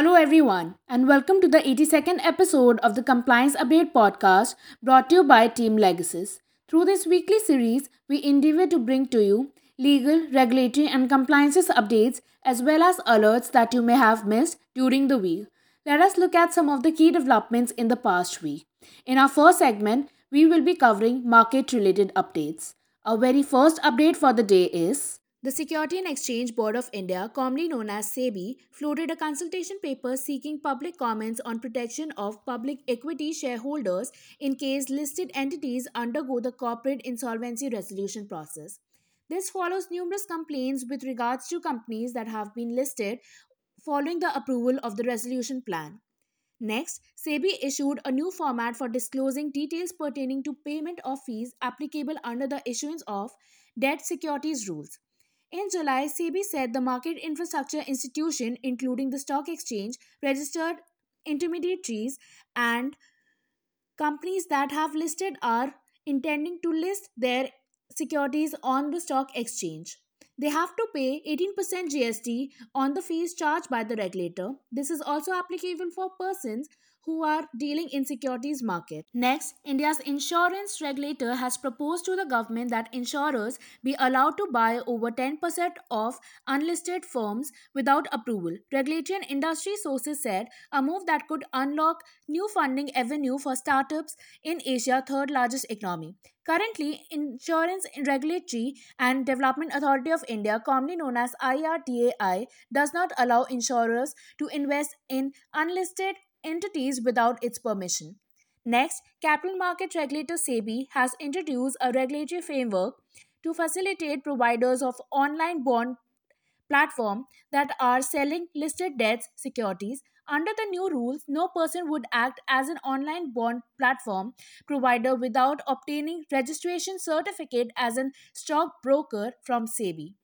Hello, everyone, and welcome to the 82nd episode of the Compliance Update podcast brought to you by Team Legasis. Through this weekly series, we endeavor to bring to you legal, regulatory, and compliances updates as well as alerts that you may have missed during the week. Let us look at some of the key developments in the past week. In our first segment, we will be covering market related updates. Our very first update for the day is the Security and Exchange Board of India, commonly known as SEBI, floated a consultation paper seeking public comments on protection of public equity shareholders in case listed entities undergo the corporate insolvency resolution process. This follows numerous complaints with regards to companies that have been listed following the approval of the resolution plan. Next, SEBI issued a new format for disclosing details pertaining to payment of fees applicable under the issuance of debt securities rules. In July, SEBI said the market infrastructure institution, including the stock exchange, registered intermediaries, and companies that have listed are intending to list their securities on the stock exchange. They have to pay 18% GST on the fees charged by the regulator. This is also applicable for persons who are dealing in securities market. Next, India's insurance regulator has proposed to the government that insurers be allowed to buy over 10% of unlisted firms without approval. Regulatory and industry sources said a move that could unlock new funding avenue for startups in Asia third largest economy. Currently, Insurance Regulatory and Development Authority of India, commonly known as IRDAI, does not allow insurers to invest in unlisted entities without its permission. Next, capital market regulator SEBI has introduced a regulatory framework to facilitate providers of online bond platform that are selling listed debts securities under the new rules no person would act as an online bond platform provider without obtaining registration certificate as a stockbroker from SEBI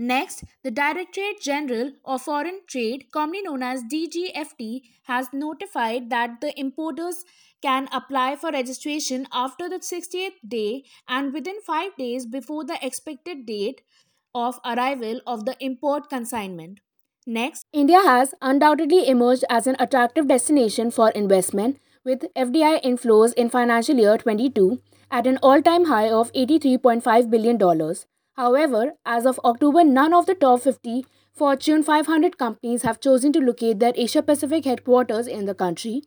Next, the Directorate General of Foreign Trade, commonly known as DGFT, has notified that the importers can apply for registration after the 60th day and within 5 days before the expected date of arrival of the import consignment. Next, India has undoubtedly emerged as an attractive destination for investment with FDI inflows in financial year 22 at an all-time high of 83.5 billion dollars. However, as of October, none of the top 50 Fortune 500 companies have chosen to locate their Asia Pacific headquarters in the country.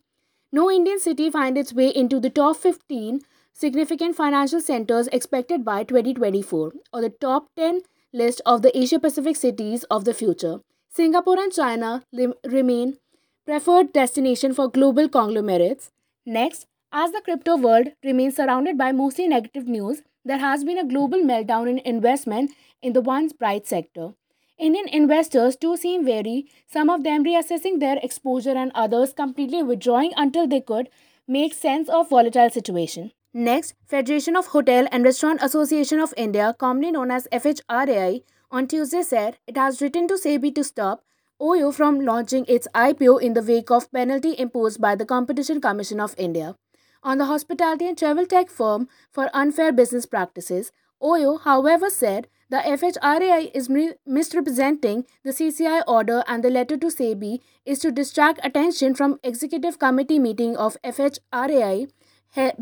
No Indian city finds its way into the top 15 significant financial centers expected by 2024 or the top 10 list of the Asia Pacific cities of the future. Singapore and China remain preferred destination for global conglomerates. Next, as the crypto world remains surrounded by mostly negative news, there has been a global meltdown in investment in the once bright sector. Indian investors too seem wary, some of them reassessing their exposure and others completely withdrawing until they could make sense of volatile situation. Next, Federation of Hotel and Restaurant Association of India, commonly known as FHRAI, on Tuesday said it has written to SEBI to stop OYO from launching its IPO in the wake of penalty imposed by the Competition Commission of India on the hospitality and travel tech firm for unfair business practices. OYO, however, said the FHRAI is misrepresenting the CCI order and the letter to SEBI is to distract attention from executive committee meeting of FHRAI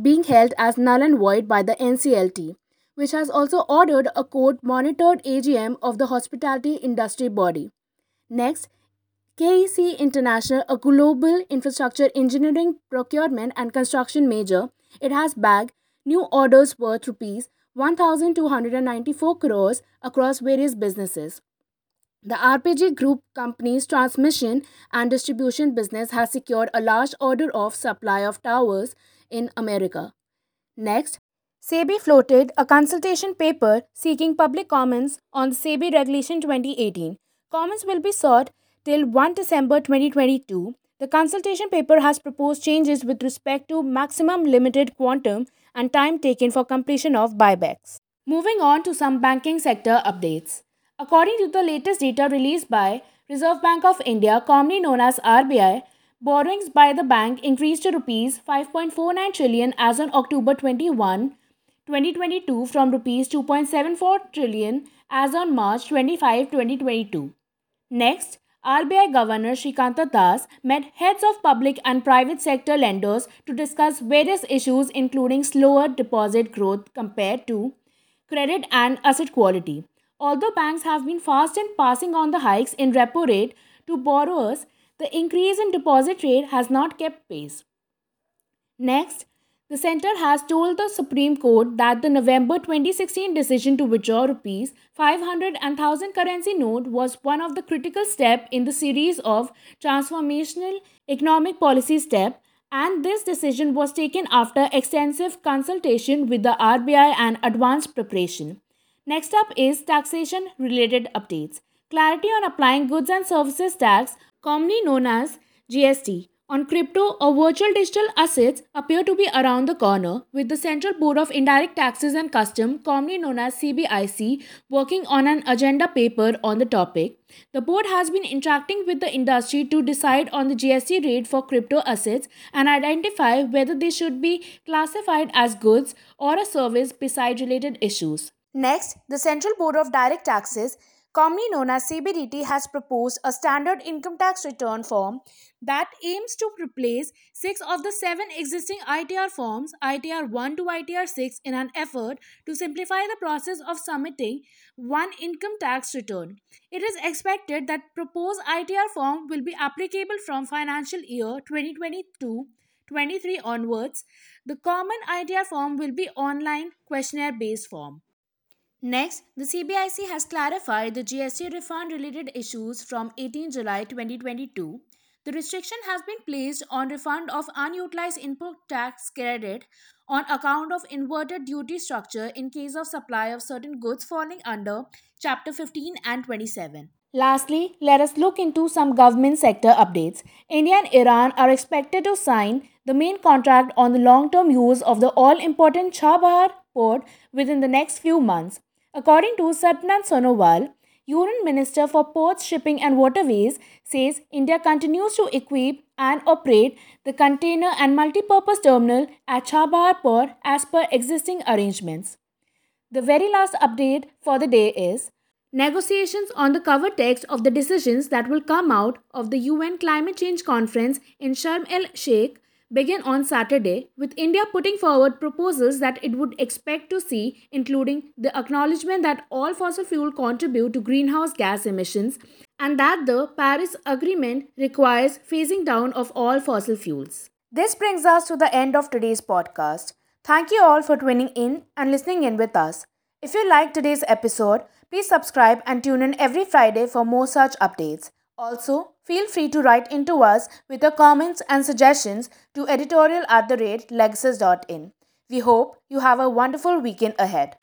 being held as null and void by the NCLT, which has also ordered a court monitored AGM of the hospitality industry body. Next, KEC International, a global infrastructure engineering procurement and construction major, it has bagged new orders worth rupees 1294 crores across various businesses. The RPG Group company's transmission and distribution business has secured a large order of supply of towers in America. Next, SEBI floated a consultation paper seeking public comments on the SEBI Regulation 2018. Comments will be sought till 1 December 2022, the consultation paper has proposed changes with respect to maximum limited quantum and time taken for completion of buybacks. Moving on to some banking sector updates. According to the latest data released by Reserve Bank of India, commonly known as RBI, borrowings by the bank increased to rupees 5.49 trillion as on October 21, 2022 from rupees 2.74 trillion as on March 25, 2022. Next, RBI Governor Shaktikanta Das met heads of public and private sector lenders to discuss various issues including slower deposit growth compared to credit and asset quality. Although banks have been fast in passing on the hikes in repo rate to borrowers, the increase in deposit rate has not kept pace. Next, the center has told the Supreme Court that the November 2016 decision to withdraw rupees 500 and 1000 currency note was one of the critical step in the series of transformational economic policy step and this decision was taken after extensive consultation with the RBI and advanced preparation. Next up is taxation related updates. Clarity on applying goods and services tax, commonly known as GST, on crypto or virtual digital assets appear to be around the corner, with the Central Board of Indirect Taxes and Custom, commonly known as CBIC, working on an agenda paper on the topic. The board has been interacting with the industry to decide on the GST rate for crypto assets and identify whether they should be classified as goods or a service beside related issues. Next, the Central Board of Direct Taxes commonly known as CBDT, has proposed a standard income tax return form that aims to replace six of the seven existing ITR forms, ITR 1 to ITR 6, in an effort to simplify the process of submitting one income tax return. It is expected that proposed ITR form will be applicable from financial year 2022 23 onwards. The common ITR form will be online questionnaire based form. Next, the CBIC has clarified the GST refund related issues from 18 July 2022. The restriction has been placed on refund of unutilized input tax credit on account of inverted duty structure in case of supply of certain goods falling under Chapter 15 and 27. Lastly, let us look into some government sector updates. India and Iran are expected to sign the main contract on the long term use of the all important Chabahar port within the next few months. According to Satnam Sonowal, Union Minister for Ports, Shipping and Waterways, says India continues to equip and operate the container and multi-purpose terminal at Chabahar Port as per existing arrangements. The very last update for the day is Negotiations on the cover text of the decisions that will come out of the UN Climate Change Conference in Sharm el Sheikh began on Saturday, with India putting forward proposals that it would expect to see, including the acknowledgement that all fossil fuel contribute to greenhouse gas emissions and that the Paris Agreement requires phasing down of all fossil fuels. This brings us to the end of today's podcast. Thank you all for tuning in and listening in with us. If you liked today's episode, please subscribe and tune in every Friday for more such updates. Also, feel free to write into us with your comments and suggestions to editorial at the rate legasis.in. We hope you have a wonderful weekend ahead.